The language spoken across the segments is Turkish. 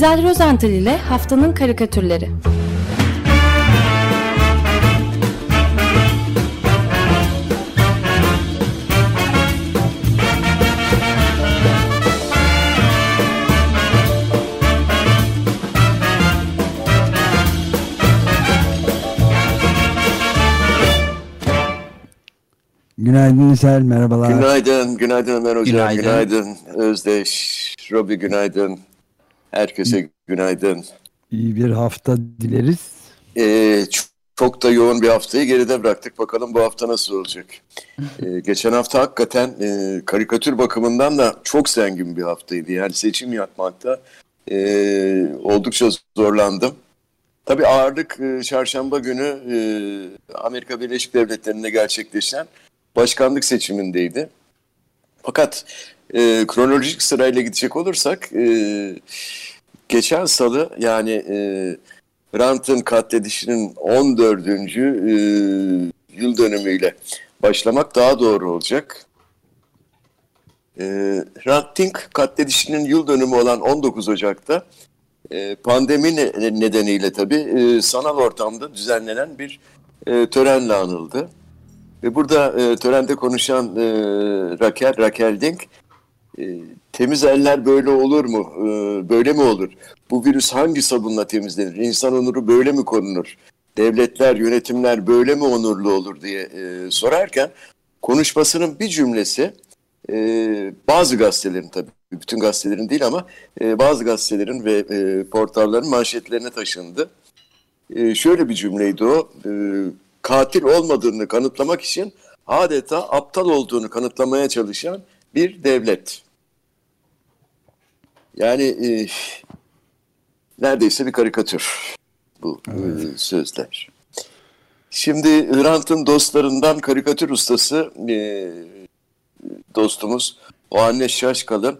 İzel Rozental ile Haftanın Karikatürleri. Günaydın İsel, merhabalar. Günaydın, günaydın Ömer Hocam, günaydın, günaydın Özdeş, Robi günaydın, herkese günaydın. İyi bir hafta dileriz. Ee, çok da yoğun bir haftayı geride bıraktık. Bakalım bu hafta nasıl olacak. Ee, geçen hafta hakikaten e, karikatür bakımından da çok zengin bir haftaydı. Yani seçim yapmakta e, oldukça zorlandım. Tabii ağırlık e, çarşamba günü e, Amerika Birleşik Devletleri'nde gerçekleşen başkanlık seçimindeydi. Fakat e, kronolojik sırayla gidecek olursak e, geçen salı yani e, Hrant'ın katledişinin 14. E, yıl dönümüyle başlamak daha doğru olacak. E, Hrant katledişinin yıl dönümü olan 19 Ocak'ta e, pandemi nedeniyle tabii e, sanal ortamda düzenlenen bir e, törenle anıldı. Ve burada e, törende konuşan e, Raquel, Raquel Dink, temiz eller böyle olur mu? E, böyle mi olur? Bu virüs hangi sabunla temizlenir? İnsan onuru böyle mi korunur? Devletler, yönetimler böyle mi onurlu olur diye e, sorarken konuşmasının bir cümlesi e, bazı gazetelerin tabii bütün gazetelerin değil ama e, bazı gazetelerin ve e, portalların manşetlerine taşındı. E, şöyle bir cümleydi o. E, katil olmadığını kanıtlamak için adeta aptal olduğunu kanıtlamaya çalışan bir devlet. Yani e, neredeyse bir karikatür bu e, evet. e, sözler. Şimdi Hrant'ın dostlarından karikatür ustası e, dostumuz o anne Şaşkalı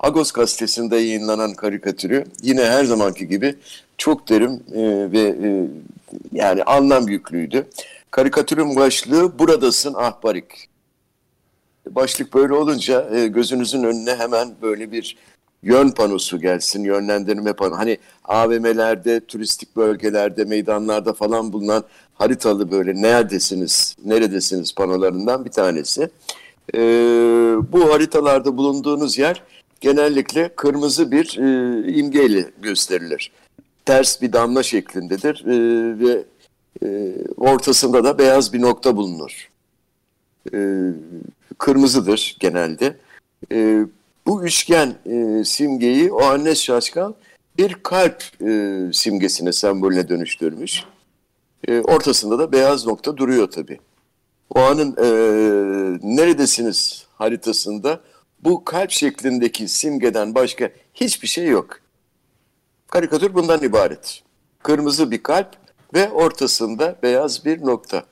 Agos gazetesinde yayınlanan karikatürü yine her zamanki gibi çok derim e, ve e, yani anlam yüklüydü. Karikatürün başlığı Buradasın Ahbarik. Başlık böyle olunca e, gözünüzün önüne hemen böyle bir yön panosu gelsin, yönlendirme panosu. Hani AVM'lerde, turistik bölgelerde, meydanlarda falan bulunan haritalı böyle neredesiniz, neredesiniz panolarından bir tanesi. E, bu haritalarda bulunduğunuz yer genellikle kırmızı bir e, imgeyle gösterilir. Ters bir damla şeklindedir e, ve e, ortasında da beyaz bir nokta bulunur. E, kırmızıdır genelde. E, bu üçgen e, simgeyi o anne şaşkan bir kalp e, simgesine, sembolüne dönüştürmüş. E, ortasında da beyaz nokta duruyor tabii. O anın e, neredesiniz haritasında bu kalp şeklindeki simgeden başka hiçbir şey yok. Karikatür bundan ibaret. Kırmızı bir kalp ve ortasında beyaz bir nokta.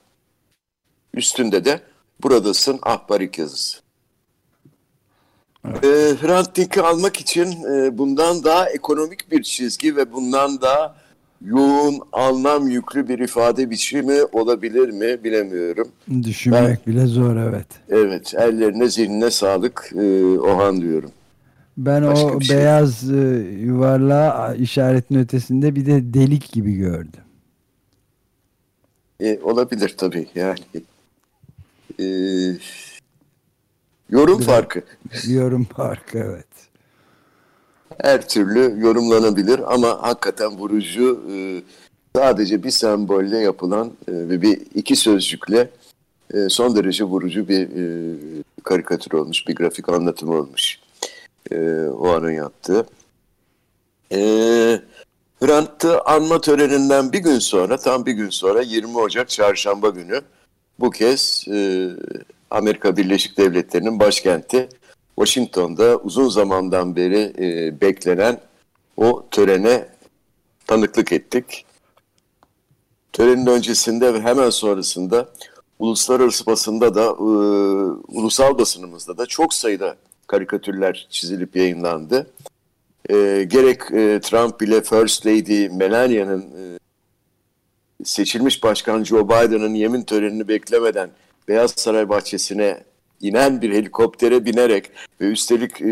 Üstünde de buradasın ahbarik yazısı. Evet. E, Hrant Dink'i almak için e, bundan daha ekonomik bir çizgi ve bundan daha yoğun, anlam yüklü bir ifade biçimi olabilir mi bilemiyorum. Düşünmek ben, bile zor evet. Evet, ellerine zihnine sağlık e, Ohan diyorum. Ben Başka o şey. beyaz e, yuvarlağı işaretin ötesinde bir de delik gibi gördüm. E, olabilir tabii yani. E, yorum Biraz, farkı. Yorum farkı evet her türlü yorumlanabilir ama hakikaten vurucu e, sadece bir sembolle yapılan e, ve bir iki sözcükle e, son derece vurucu bir karikatür olmuş, bir grafik anlatım olmuş o anın yaptığı. Hrant'ı anma töreninden bir gün sonra, tam bir gün sonra 20 Ocak çarşamba günü bu kez Amerika Birleşik Devletleri'nin başkenti Washington'da uzun zamandan beri e, beklenen o törene tanıklık ettik. Törenin öncesinde ve hemen sonrasında uluslararası basında da, e, ulusal basınımızda da çok sayıda karikatürler çizilip yayınlandı. E, gerek e, Trump ile First Lady Melania'nın e, seçilmiş başkan Joe Biden'ın yemin törenini beklemeden Beyaz Saray bahçesine inen bir helikoptere binerek ve üstelik e,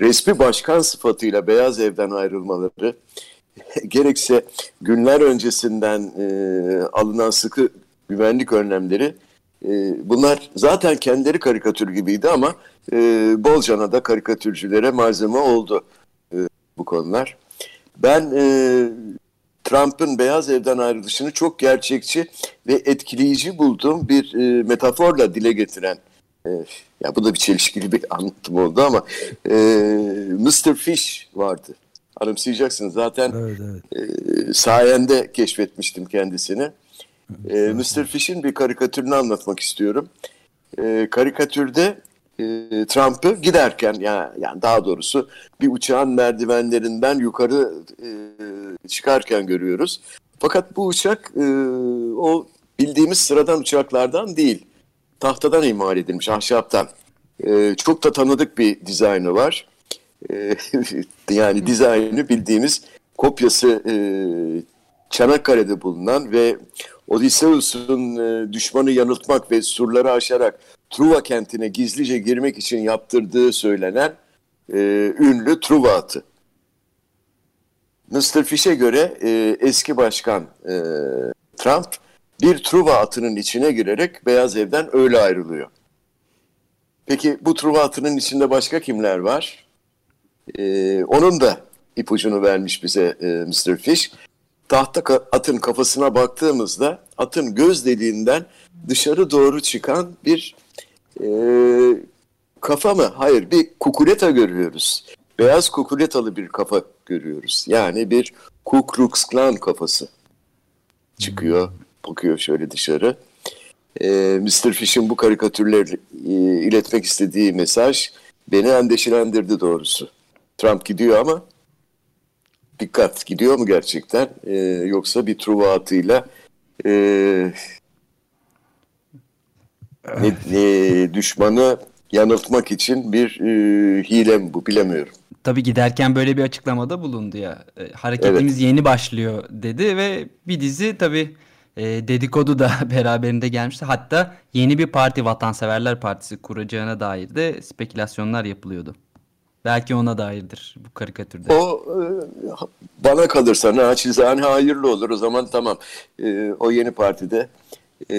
resmi başkan sıfatıyla Beyaz Ev'den ayrılmaları gerekse günler öncesinden e, alınan sıkı güvenlik önlemleri e, bunlar zaten kendileri karikatür gibiydi ama e, bolcana da karikatürcülere malzeme oldu e, bu konular. Ben e, Trump'ın Beyaz Ev'den ayrılışını çok gerçekçi ve etkileyici bulduğum bir e, metaforla dile getiren e, ya bu da bir çelişkili bir anlatım oldu ama e, Mr. Fish vardı. Anımsayacaksınız zaten Evet, evet. e, sayende keşfetmiştim kendisini. E, Mr. Fish'in bir karikatürünü anlatmak istiyorum. E, karikatürde e, Trump'ı giderken ya yani daha doğrusu bir uçağın merdivenlerinden yukarı e, çıkarken görüyoruz. Fakat bu uçak e, o bildiğimiz sıradan uçaklardan değil. Tahtadan imal edilmiş, ahşaptan. E, çok da tanıdık bir dizaynı var. E, yani dizaynı bildiğimiz kopyası e, Çanakkale'de bulunan ve Odysseus'un e, düşmanı yanıltmak ve surları aşarak Truva kentine gizlice girmek için yaptırdığı söylenen e, ünlü Truva atı. Mr. Fish'e göre e, eski başkan e, Trump bir Truva atının içine girerek Beyaz Ev'den öyle ayrılıyor. Peki bu Truva atının içinde başka kimler var? E, onun da ipucunu vermiş bize e, Mr. Fish. Tahta ka- atın kafasına baktığımızda atın göz deliğinden dışarı doğru çıkan bir e, kafa mı? Hayır bir kukuleta görüyoruz. Beyaz kukuletalı bir kafa görüyoruz. Yani bir Ku Klan kafası çıkıyor. Bakıyor şöyle dışarı. E, Mr. Fish'in bu karikatürleri e, iletmek istediği mesaj beni endişelendirdi doğrusu. Trump gidiyor ama dikkat gidiyor mu gerçekten E, yoksa bir truva atıyla e, ne, ne- düşmanı yanıltmak için bir e, hile mi bu bilemiyorum. Tabii giderken böyle bir açıklamada bulundu ya. E, hareketimiz yeni başlıyor dedi ve bir dizi tabii e, dedikodu da beraberinde gelmişti. Hatta yeni bir parti Vatanseverler Partisi kuracağına dair de spekülasyonlar yapılıyordu. Belki ona dairdir bu karikatürde. O e, bana kalırsa naçizane hayırlı olur o zaman tamam E, o yeni partide e,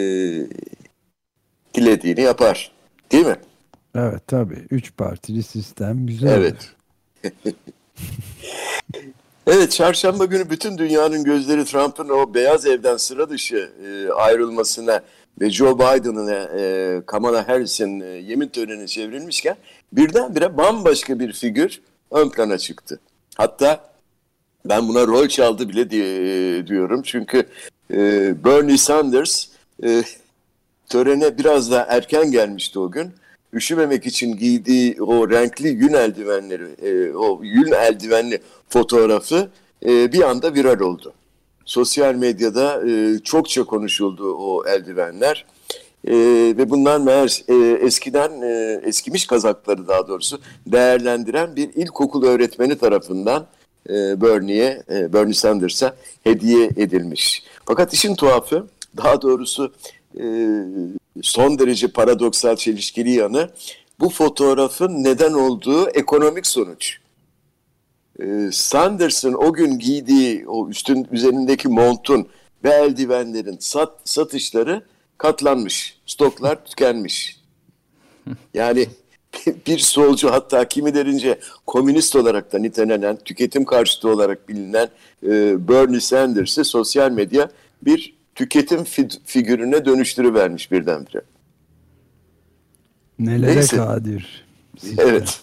dilediğini yapar değil mi? Evet tabii. Üç partili sistem güzel. Evet. evet, çarşamba günü bütün dünyanın gözleri Trump'ın o Beyaz Ev'den sıra dışı e, ayrılmasına ve Joe Biden'ın e, Kamala Harris'in e, yemin törenine çevrilmişken birdenbire bambaşka bir figür ön plana çıktı. Hatta ben buna rol çaldı bile diye, diyorum. Çünkü e, Bernie Sanders e, törene biraz daha erken gelmişti o gün. Üşümemek için giydiği o renkli yün eldivenleri, e, o yün eldivenli fotoğrafı e, bir anda viral oldu. Sosyal medyada e, çokça konuşuldu o eldivenler. E, ve bunlar meğer e, eskiden e, eskimiş kazakları daha doğrusu değerlendiren bir ilkokul öğretmeni tarafından e, Bernie'ye, e, Bernie Sanders'a hediye edilmiş. Fakat işin tuhafı, daha doğrusu e, son derece paradoksal çelişkili yanı bu fotoğrafın neden olduğu ekonomik sonuç. E, Sanders'ın o gün giydiği o üstün üzerindeki montun ve eldivenlerin sat, satışları katlanmış. Stoklar tükenmiş. Yani bir solcu hatta kimilerince komünist olarak da nitelenen, tüketim karşıtı olarak bilinen e, Bernie Sanders'ı sosyal medya bir tüketim fi- figürüne dönüştürüvermiş birdenbire. Nelere Neyse. kadir. sistem. Evet.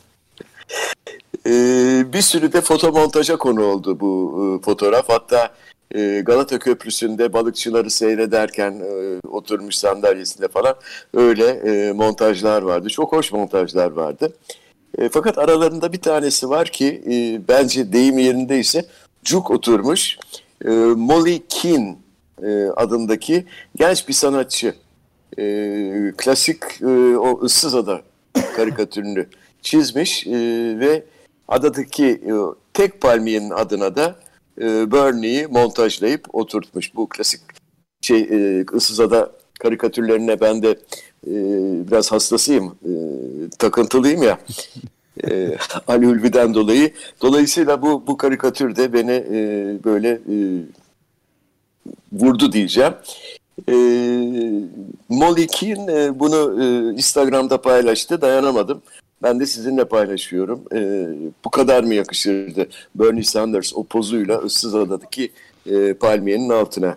Ee, bir sürü de fotomontaja konu oldu bu e, fotoğraf. Hatta e, Galata Köprüsü'nde balıkçıları seyrederken e, oturmuş sandalyesinde falan öyle e, montajlar vardı. Çok hoş montajlar vardı. E, fakat aralarında bir tanesi var ki e, bence deyim yerindeyse cuk oturmuş. E, Molly Keane e, adındaki genç bir sanatçı. E, klasik e, o ıssız ada karikatürünü çizmiş e, ve adadaki e, tek palmiyenin adına da e, Bernie'yi montajlayıp oturtmuş. Bu klasik şey e, ıssız ada karikatürlerine ben de biraz hastasıyım, e, takıntılıyım ya. e, Ali Ulvi'den dolayı. Dolayısıyla bu bu karikatür de beni e, böyle e, vurdu diyeceğim. E, Molly Keane e, bunu e, Instagram'da paylaştı. Dayanamadım. Ben de sizinle paylaşıyorum. E, bu kadar mı yakışırdı Bernie Sanders o pozuyla ıssız adadaki e, palmiyenin altına?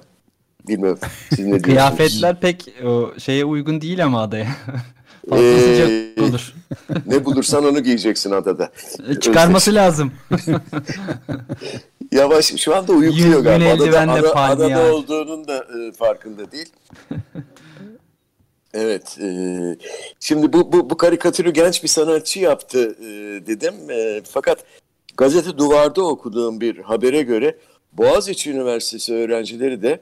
Bilmiyorum. Siz ne Kıyafetler pek o şeye uygun değil ama adaya. Ee, olur. ne bulursan onu giyeceksin adada. E, çıkarması lazım. Yavaş şu anda uyukluyor galiba. Adada, ada, adada olduğunun da e, farkında değil. Evet. E, şimdi bu, bu, bu karikatürü genç bir sanatçı yaptı e, dedim. E, fakat gazete duvarda okuduğum bir habere göre Boğaziçi Üniversitesi öğrencileri de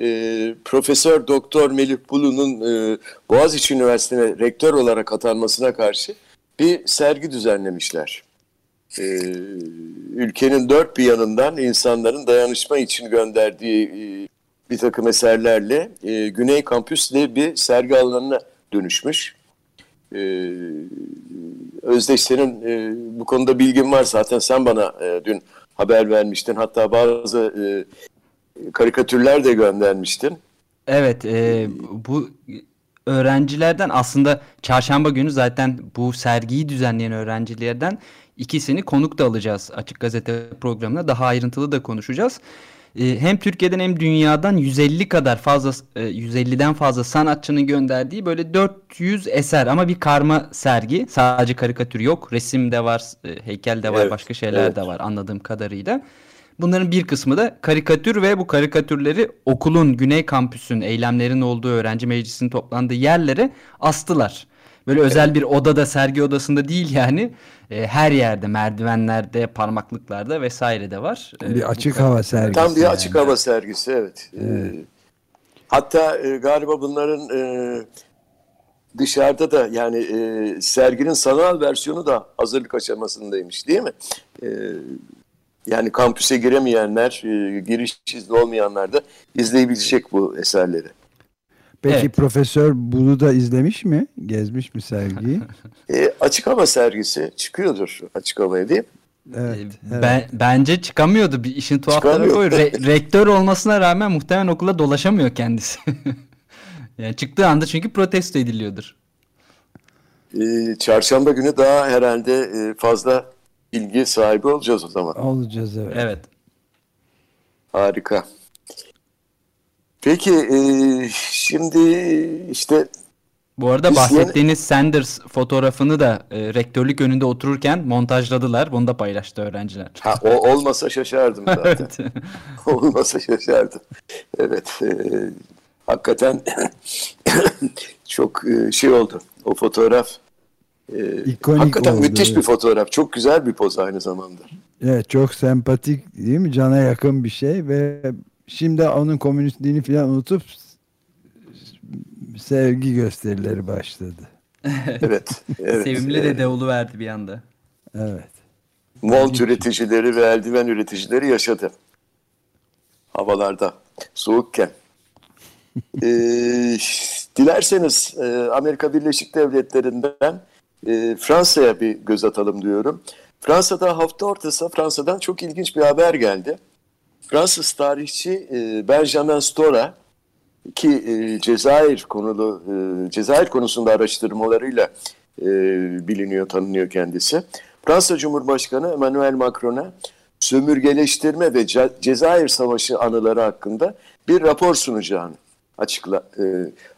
e, Profesör Doktor Melih Bulu'nun e, Boğaziçi Üniversitesi'ne rektör olarak atanmasına karşı bir sergi düzenlemişler. E, ülkenin dört bir yanından insanların dayanışma için gönderdiği e, bir takım eserlerle e, Güney Kampüs'te bir sergi alanına dönüşmüş. E, Özdeş senin e, bu konuda bilgin var zaten sen bana e, dün haber vermiştin. Hatta bazı e, karikatürler de göndermiştin. Evet e, bu öğrencilerden aslında çarşamba günü zaten bu sergiyi düzenleyen öğrencilerden ikisini konuk da alacağız Açık Gazete programına. Daha ayrıntılı da konuşacağız. E, hem Türkiye'den hem dünyadan 150 kadar fazla 150'den e, fazla sanatçının gönderdiği böyle 400 eser ama bir karma sergi. Sadece karikatür yok. Resim de var, heykel de var, evet, başka şeyler evet. de var anladığım kadarıyla. Bunların bir kısmı da karikatür ve bu karikatürleri okulun Güney Kampüs'ün eylemlerin olduğu öğrenci meclisinin toplandığı yerlere astılar. Böyle özel bir odada, sergi odasında değil yani. E, her yerde, merdivenlerde, parmaklıklarda vesaire de var. E, bir açık hava sergisi. Tam bir açık yani. hava sergisi, evet. E, evet. E, hatta e, galiba bunların e, dışarıda da yani e, serginin sanal versiyonu da hazırlık aşamasındaymış değil mi? E, yani kampüse giremeyenler, e, giriş izni olmayanlar da izleyebilecek bu eserleri. Peki evet. Profesör Bulu da izlemiş mi? Gezmiş mi sergiyi? e, açık hava sergisi çıkıyordur açık havaya değil mi? Evet, evet. Ben, bence çıkamıyordu. Bir işin tuhaf tarafı Re, rektör olmasına rağmen muhtemelen okula dolaşamıyor kendisi. yani çıktığı anda çünkü protesto ediliyordur. Ee, çarşamba günü daha herhalde e, fazla bilgi sahibi olacağız o zaman. Olacağız evet. Evet. Harika. Peki e, şimdi işte bu arada bahsettiğiniz Sanders fotoğrafını da e, rektörlük önünde otururken montajladılar. Bunu da paylaştı öğrenciler. Ha, o olmasa şaşardım zaten. olmasa şaşardım. Evet. E, hakikaten çok e, şey oldu. O fotoğraf ee, İkonik hakikaten oldu, müthiş evet. bir fotoğraf. Çok güzel bir poz aynı zamanda. Evet çok sempatik değil mi? Cana yakın bir şey ve şimdi onun komünistliğini falan unutup sevgi gösterileri başladı. evet, evet. Sevimli de devulu verdi bir anda. Evet. Mont üreticileri ve eldiven üreticileri yaşadı. Havalarda soğukken. ee, dilerseniz e, Amerika Birleşik Devletleri'nden e, Fransa'ya bir göz atalım diyorum. Fransa'da hafta ortası Fransa'dan çok ilginç bir haber geldi. Fransız tarihçi e, Benjamin Stora ki e, Cezayir konulu Cezayir konusunda araştırmalarıyla biliniyor, tanınıyor kendisi. Fransa Cumhurbaşkanı Emmanuel Macron'a sömürgeleştirme ve Ce Cezayir Savaşı anıları hakkında bir rapor sunacağını açıkla, e,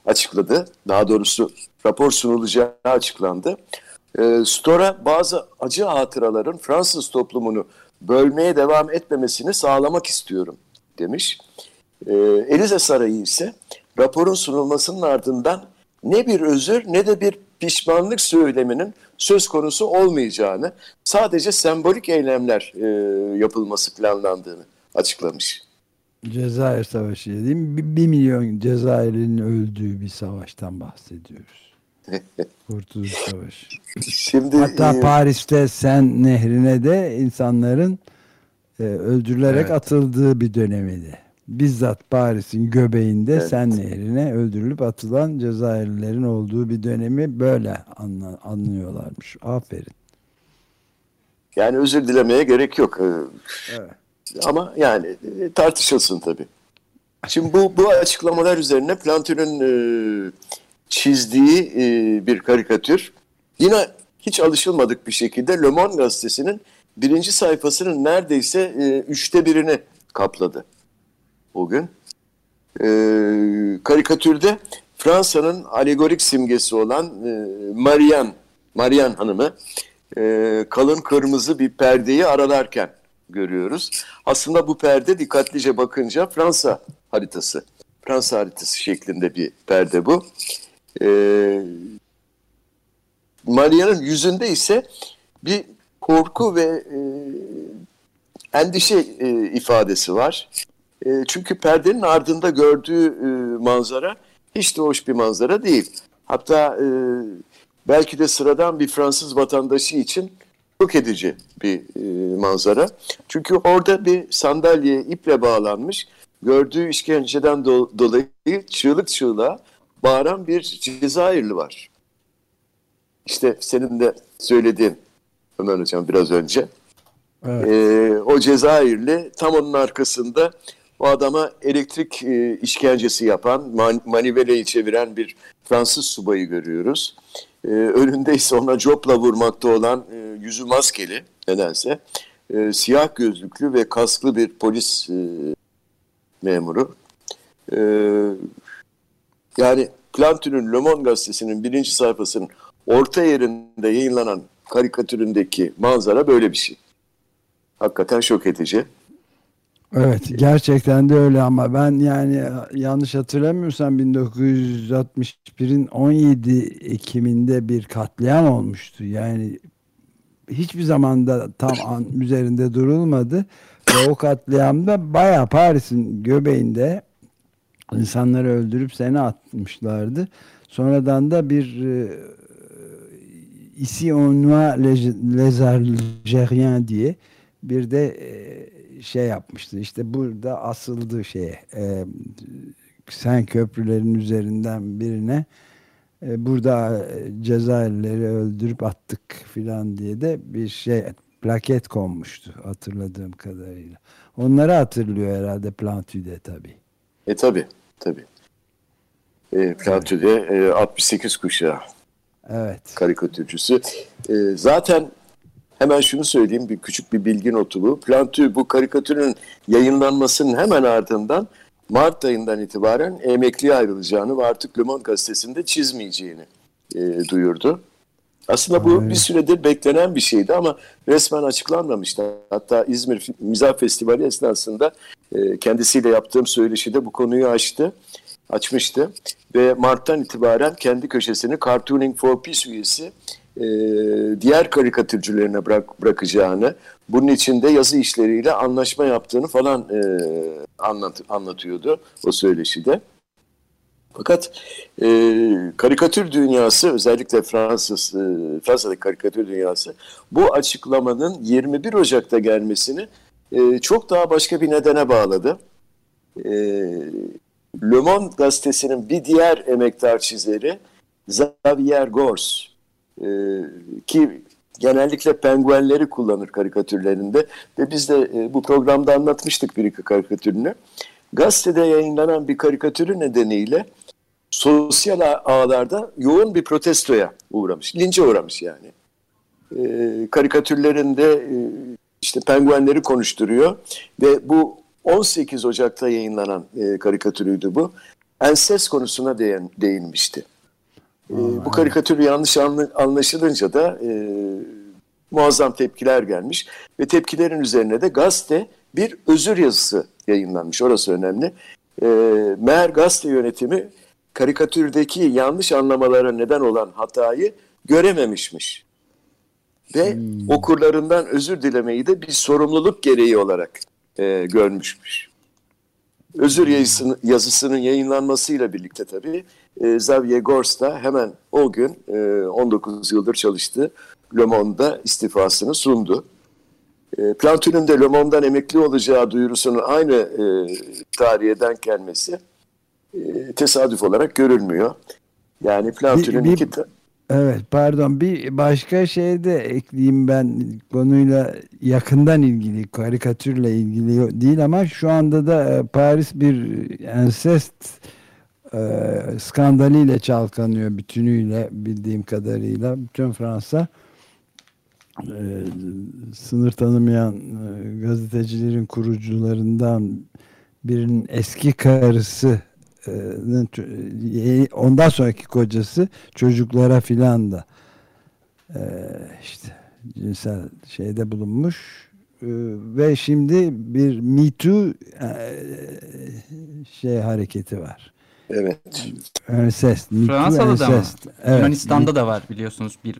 açıkladı. Daha doğrusu rapor sunulacağı açıklandı. E, Stora bazı acı hatıraların Fransız toplumunu bölmeye devam etmemesini sağlamak istiyorum demiş. E, Elize Sarayı ise raporun sunulmasının ardından ne bir özür ne de bir pişmanlık söyleminin söz konusu olmayacağını, sadece sembolik eylemler e, yapılması planlandığını açıklamış. Cezayir Savaşı mi? Bir, bir milyon Cezayir'in öldüğü bir savaştan bahsediyoruz. Kurtuluş Savaşı. Şimdi, Hatta e, Paris'te Sen Nehri'ne de insanların e, öldürülerek evet. atıldığı bir dönemiydi. bizzat Paris'in göbeğinde evet. Sen Nehri'ne öldürülüp atılan Cezayirlilerin olduğu bir dönemi böyle anla, anlıyorlarmış. Aferin. Yani özür dilemeye gerek yok. Ee, evet. Ama yani e, tartışılsın tabii. Şimdi bu, bu açıklamalar üzerine Plantin'in e, çizdiği e, bir karikatür yine hiç alışılmadık bir şekilde Le Monde gazetesinin birinci sayfasının neredeyse e, üçte birini kapladı o gün. E, karikatürde Fransa'nın alegorik simgesi olan e, Marianne, Marianne Hanım'ı e, kalın kırmızı bir perdeyi aralarken görüyoruz. Aslında bu perde dikkatlice bakınca Fransa haritası. Fransa haritası şeklinde bir perde bu. E, Maria'nın yüzünde ise bir korku ve e, endişe e, ifadesi var. E, çünkü perdenin ardında gördüğü e, manzara hiç de hoş bir manzara değil. Hatta e, belki de sıradan bir Fransız vatandaşı için çok edici bir e, manzara. Çünkü orada bir sandalye iple bağlanmış, gördüğü işkenceden do dolayı çığlık çığlığa bağıran bir Cezayirli var. İşte senin de söylediğin Ömer Hocam biraz önce. Evet. E, o Cezayirli tam onun arkasında o adama elektrik e, işkencesi yapan, man, maniveleyi çeviren bir Fransız subayı görüyoruz. E, önünde ise ona copla vurmakta olan e, yüzü maskeli nedense. E, siyah gözlüklü ve kasklı bir polis e, memuru. E, yani Plantin'in Le Monde gazetesinin birinci sayfasının orta yerinde yayınlanan karikatüründeki manzara böyle bir şey. Hakikaten şok edici. Evet gerçekten de öyle ama ben yani yanlış hatırlamıyorsam 1961'in 17 Ekim'inde bir katliam olmuştu. Yani hiçbir zamanda tam an üzerinde durulmadı ve o katliamda baya Paris'in göbeğinde insanları öldürüp seni atmışlardı. Sonradan da bir e, Ici on noie les diye bir de e, şey yapmıştı. İşte burada asıldı şeye. E, sen köprülerin üzerinden birine e, burada e, Cezayirlileri öldürüp attık filan diye de bir şey plaket konmuştu hatırladığım kadarıyla. Onları hatırlıyor herhalde Plantü'de tabii. E tabi tabi. E, Plantü'de e, 68 kuşağı. Evet. Karikatürcüsü. E, zaten Hemen şunu söyleyeyim bir küçük bir bilgi notu bu. Plantü bu karikatürün yayınlanmasının hemen ardından Mart ayından itibaren emekliye ayrılacağını ve artık Le Monde gazetesinde çizmeyeceğini e, duyurdu. Aslında bu evet. bir süredir beklenen bir şeydi ama resmen açıklanmamıştı. Hatta İzmir Mizah Festivali esnasında e, kendisiyle yaptığım söyleşide bu konuyu açtı, açmıştı. Ve Mart'tan itibaren kendi köşesini Cartooning for Peace üyesi e, diğer karikatürcülerine bırak, bırakacağını, bunun içinde yazı işleriyle anlaşma yaptığını falan e, anlat, anlatıyordu o söyleşide. Fakat e, karikatür dünyası özellikle Fransız e, Fransa'daki karikatür dünyası bu açıklamanın 21 Ocak'ta gelmesini e, çok daha başka bir nedene bağladı. E, Le Monde gazetesinin bir diğer emektar çizeri Xavier Gors e, ki genellikle penguenleri kullanır karikatürlerinde ve biz de e, bu programda anlatmıştık bir iki karikatürünü. Gazetede yayınlanan bir karikatürü nedeniyle sosyal ağlarda yoğun bir protestoya uğramış, lince uğramış yani. E, karikatürlerinde e, işte penguenleri konuşturuyor ve bu 18 Ocak'ta yayınlanan e, karikatürüydü bu. Enses konusuna değin, değinmişti. E, bu karikatür yanlış anlaşılınca da e, muazzam tepkiler gelmiş ve tepkilerin üzerine de gazete bir özür yazısı yayınlanmış. Orası önemli. E, meğer gazete yönetimi karikatürdeki yanlış anlamalara neden olan hatayı görememişmiş. Ve hmm. okurlarından özür dilemeyi de bir sorumluluk gereği olarak e, görmüşmüş. Özür yazısının, yazısının yayınlanmasıyla birlikte tabii e, Xavier Gors da hemen o gün e, 19 yıldır çalıştı. Le Monde'da istifasını sundu. E, Plantin'in de Le Monde'dan emekli olacağı duyurusunun aynı e, tarihe denk gelmesi e, tesadüf olarak görülmüyor. Yani Plantin'in iki... Evet pardon bir başka şey de ekleyeyim ben konuyla yakından ilgili karikatürle ilgili değil ama şu anda da e, Paris bir ensest e, skandaliyle çalkanıyor bütünüyle bildiğim kadarıyla bütün Fransa e, sınır tanımayan e, gazetecilerin kurucularından birinin eski karısı e, e, ondan sonraki kocası çocuklara filan da e, işte cinsel şeyde bulunmuş ve şimdi bir Me Too şey hareketi var. Evet. Ensest. Fransa'da da mı? ensest. Evet. Yunanistan'da da var biliyorsunuz bir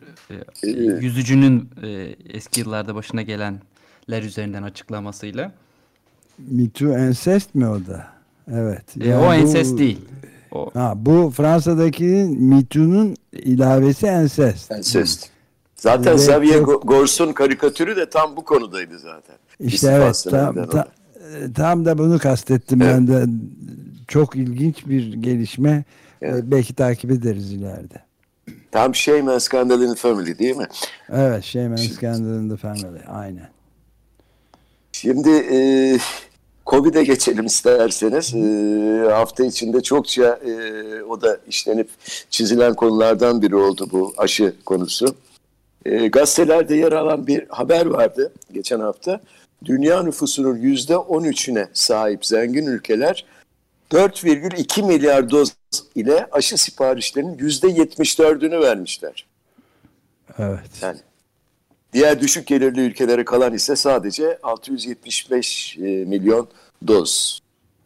e, yüzücünün e, eski yıllarda başına gelenler üzerinden açıklamasıyla. Me Too ensest mi o da? Evet. E, Yani o bu- ensest değil. O, Ha, bu Fransa'dakinin Me Too'nun ilavesi ensest. Ensest. Zaten Ve Xavier çok- Go- Gors'un karikatürü de tam bu konudaydı zaten. İşte evet İstifasından tam, tam, da. tam da bunu kastettim Evet. ben de çok ilginç bir gelişme Evet. E, belki takip ederiz ileride. Tam Shame and Scandal in the Family değil mi? Evet Shame and Scandal in the Family aynen. Şimdi e, Covid'e geçelim isterseniz. E, hafta içinde çokça e, o da işlenip çizilen konulardan biri oldu bu aşı konusu. E, gazetelerde yer alan bir haber vardı geçen hafta. Dünya nüfusunun yüzde 13'üne sahip zengin ülkeler 4,2 milyar doz ile aşı siparişlerinin yüzde 74'ünü vermişler. Evet. Yani diğer düşük gelirli ülkelere kalan ise sadece 675 e, milyon doz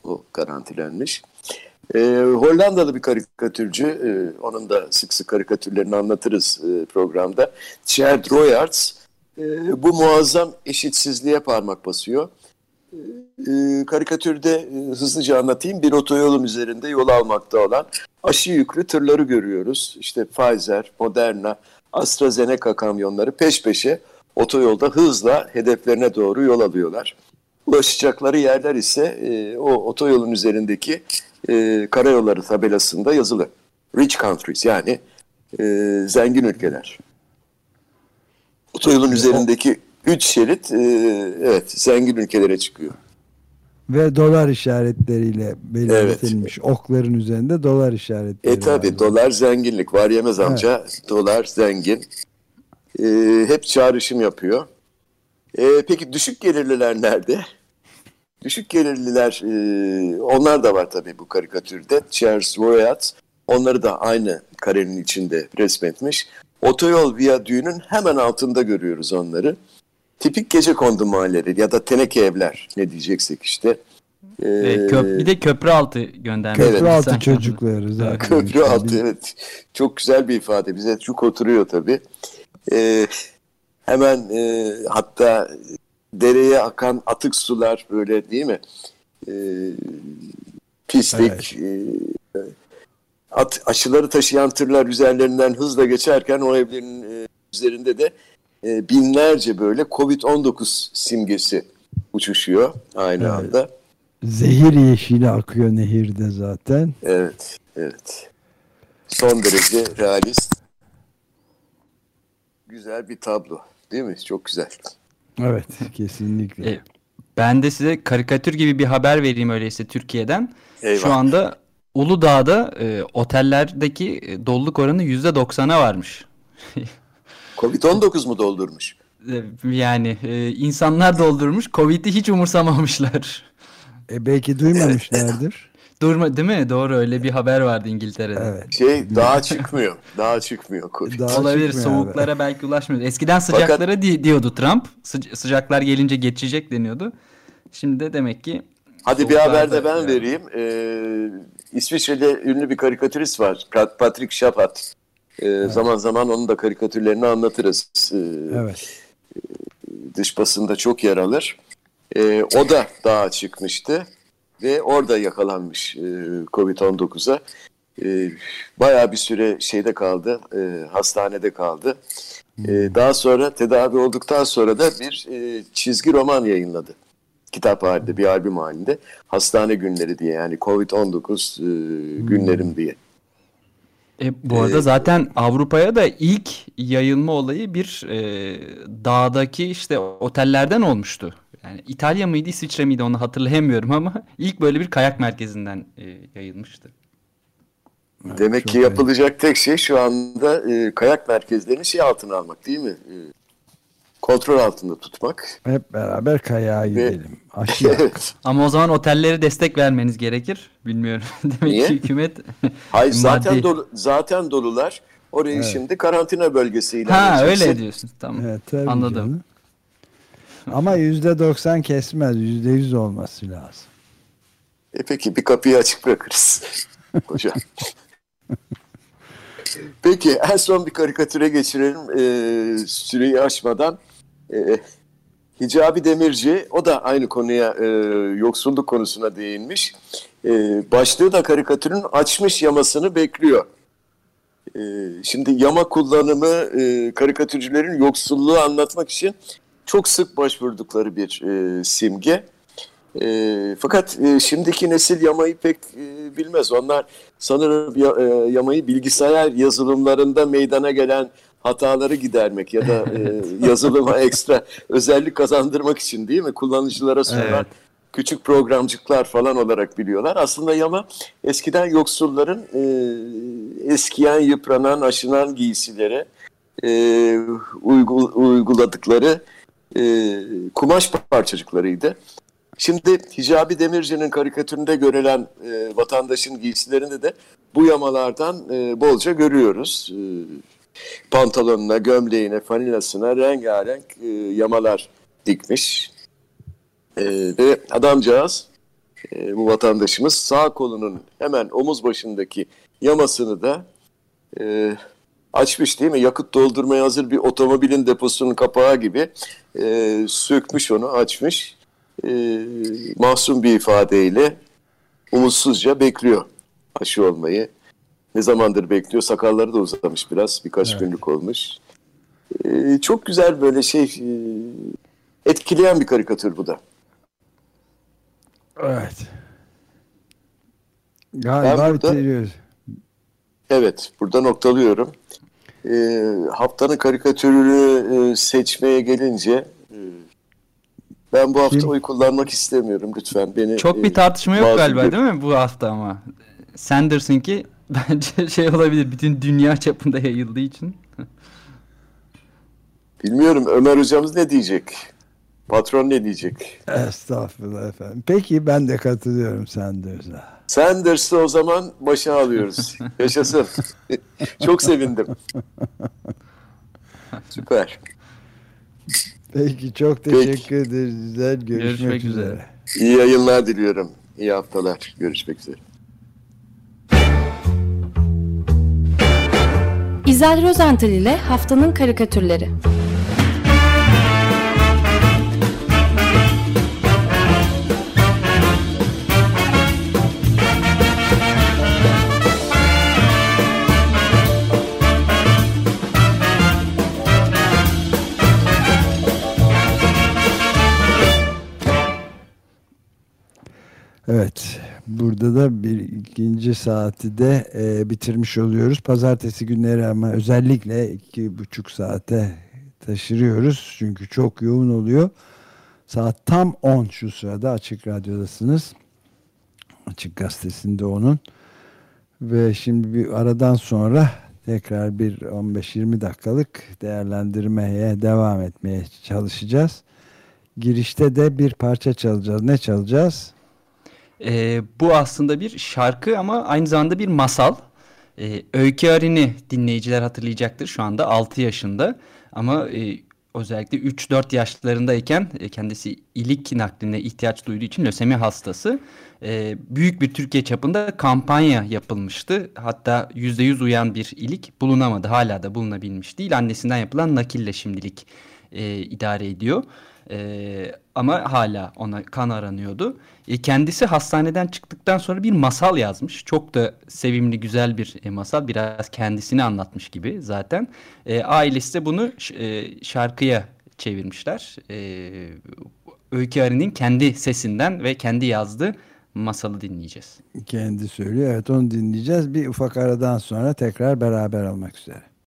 o garantilenmiş. E, Hollandalı bir karikatürcü, e, onun da sık sık karikatürlerini anlatırız e, programda. Tjerd Royarts e, bu muazzam eşitsizliğe parmak basıyor. E, karikatürde e, hızlıca anlatayım. Bir otoyolun üzerinde yol almakta olan aşı yüklü tırları görüyoruz. İşte Pfizer, Moderna, AstraZeneca kamyonları peş peşe otoyolda hızla hedeflerine doğru yol alıyorlar. Ulaşacakları yerler ise e, o otoyolun üzerindeki e, karayolları tabelasında yazılı. Rich countries yani e, zengin ülkeler. Otoyolun üzerindeki üç şerit e, evet zengin ülkelere çıkıyor. Ve dolar işaretleriyle belirtilmiş. Okların üzerinde dolar işaretleri E tabi var. dolar zenginlik var yemez amca. Dolar zengin. E, hep çağrışım yapıyor. E, peki düşük gelirliler nerede? Düşük gelirliler e, onlar da var tabii bu karikatürde. Charles Royat onları da aynı karenin içinde resmetmiş. Otoyol viyadüğünün hemen altında görüyoruz onları. Tipik gece kondu mahalleleri ya da teneke evler ne diyeceksek işte. E, e, köp, bir de köprü altı göndermiş. Köprü altı Sen- çocukları zaten. Köprü altı evet. Çok güzel bir ifade. Bize çok oturuyor tabii. Ee, hemen e, hatta dereye akan atık sular böyle değil mi? Ee, pislik. e, at, aşıları taşıyan tırlar üzerlerinden hızla geçerken o evlerin e, üzerinde de e, binlerce böyle Covid-19 simgesi uçuşuyor aynı Evet. anda. Zehir yeşili akıyor nehirde zaten. Evet, evet. Son derece realist. Güzel bir tablo. Değil mi? Çok güzel. Evet kesinlikle. E, ben de size karikatür gibi bir haber vereyim öyleyse Türkiye'den. Eyvah. Şu anda Uludağ'da e, otellerdeki e, doluluk oranı %90'a varmış. Covid-19 mu doldurmuş? E, Yani e, insanlar doldurmuş, Covid'i hiç umursamamışlar. E belki duymamışlardır. Durma değil mi? Doğru öyle bir haber vardı İngiltere'de. evet. Şey daha çıkmıyor. Daha çıkmıyor Covid. Daha Olabilir çıkmıyor abi. soğuklara belki ulaşmıyor. Eskiden sıcaklara di- diyordu Trump. Sıca- sıcaklar gelince geçecek deniyordu. Şimdi de demek ki Hadi bir haber de ben yani. vereyim. Ee, İsviçre'de ünlü bir karikatürist var. Pat- Patrick Chapat. Ee, Zaman zaman onun da karikatürlerini anlatırız. Ee, Evet. dış basında çok yer alır. Ee, o da dağa çıkmıştı ve orada yakalanmış e, Covid-19'a. E, bayağı bir süre şeyde kaldı, e, hastanede kaldı. E, daha sonra tedavi olduktan sonra da bir e, çizgi roman yayınladı. Kitap halinde, bir albüm halinde. Hastane günleri diye yani Covid-19 e, günlerim diye. E, bu arada zaten Avrupa'ya da ilk yayılma olayı bir e, dağdaki işte otellerden olmuştu. Yani İtalya mıydı İsviçre miydi onu hatırlayamıyorum ama ilk böyle bir kayak merkezinden e, yayılmıştı. Demek ki yapılacak tek şey şu anda e, kayak merkezlerini şey altına almak değil mi? E, kontrol altında tutmak. Hep beraber kayağa gidelim. Aşı evet. Ama o zaman otelleri destek vermeniz gerekir. Bilmiyorum. Demek Niye? ki hükümet Hayır zaten maddi- dolu, zaten dolular. Orayı Evet. şimdi karantina bölgesi ilan Ha edeceksin. öyle diyorsun. Tamam. Evet, Anladım. canım. Ama yüzde doksan kesmez. Yüzde yüz olması lazım. E peki bir kapıyı açık bırakırız. Hocam. peki en son bir karikatüre geçirelim. Ee, süreyi aşmadan. Ee, Hicabi Demirci o da aynı konuya e, yoksulluk konusuna değinmiş. E, başlığı da karikatürün açmış yamasını bekliyor. E, şimdi yama kullanımı e, karikatürcülerin yoksulluğu anlatmak için çok sık başvurdukları bir e, simge. E, fakat e, şimdiki nesil yamayı pek e, bilmez. Onlar sanırım ya- e, yamayı bilgisayar yazılımlarında meydana gelen hataları gidermek ya da e, yazılıma ekstra özellik kazandırmak için değil mi? Kullanıcılara sunulan Evet. küçük programcıklar falan olarak biliyorlar. Aslında yama eskiden yoksulların e, eskiyen, yıpranan, aşınan giysilere e, uygu- uyguladıkları e, kumaş parçacıklarıydı. Şimdi Hicabi Demirci'nin karikatüründe görülen e, vatandaşın giysilerinde de bu yamalardan e, bolca görüyoruz. E, pantolonuna, gömleğine, fanilasına rengarenk e, yamalar dikmiş. E, ve adamcağız, e, bu vatandaşımız sağ kolunun hemen omuz başındaki yamasını da e, açmış değil mi? Yakıt doldurmaya hazır bir otomobilin deposunun kapağı gibi e, sökmüş onu, açmış. E, masum bir ifadeyle umutsuzca bekliyor aşı olmayı. Ne zamandır bekliyor? Sakalları da uzamış biraz. Birkaç Evet. günlük olmuş. E, çok güzel böyle şey e, etkileyen bir karikatür bu da. Evet. Galiba Ben burada- bitiriyoruz. Evet, burada noktalıyorum. E, haftanın karikatürünü e, seçmeye gelince e, ben bu hafta Kim? oy kullanmak istemiyorum lütfen. Beni Çok e, bir tartışma yok galiba bir- değil mi bu hafta ama? Sanders'ınki bence şey olabilir bütün dünya çapında yayıldığı için. Bilmiyorum Ömer hocamız ne diyecek? Patron ne diyecek? Estağfurullah efendim. Peki ben de katılıyorum Sanders'a. Sanders'ı o zaman başa alıyoruz. Yaşasın. Çok sevindim. Süper. Peki çok Peki. teşekkür ederiz. Güzel görüşmek, Görüşmek üzere. üzere. İyi yayınlar diliyorum. İyi haftalar. Görüşmek üzere. İzel Rozental ile Haftanın Karikatürleri Evet. Burada da bir ikinci saati de e, bitirmiş oluyoruz. Pazartesi günleri ama özellikle iki buçuk saate taşırıyoruz. Çünkü çok yoğun oluyor. Saat tam 10 şu sırada Açık Radyo'dasınız. Açık Gazetesi'nde onun. Ve şimdi bir aradan sonra tekrar bir 15-20 dakikalık değerlendirmeye devam etmeye çalışacağız. Girişte de bir parça çalacağız. Ne çalacağız? Ee, bu aslında bir şarkı ama aynı zamanda bir masal. Ee, Öykü Arın'ı dinleyiciler hatırlayacaktır şu anda 6 yaşında ama e, özellikle 3-4 yaşlarındayken e, kendisi ilik nakline ihtiyaç duyduğu için lösemi hastası. E, büyük bir Türkiye çapında kampanya yapılmıştı. Hatta %100 uyan bir ilik bulunamadı. Hala da bulunabilmiş değil. Annesinden yapılan nakille şimdilik e, idare ediyor. E, ama hala ona kan aranıyordu. E, kendisi hastaneden çıktıktan sonra bir masal yazmış. Çok da sevimli güzel bir e, masal. Biraz kendisini anlatmış gibi zaten. E, ailesi de bunu şarkıya çevirmişler. Öykü Arı'nın kendi sesinden ve kendi yazdığı masalı dinleyeceğiz. Kendi söylüyor. Evet onu dinleyeceğiz. Bir ufak aradan sonra tekrar beraber olmak üzere.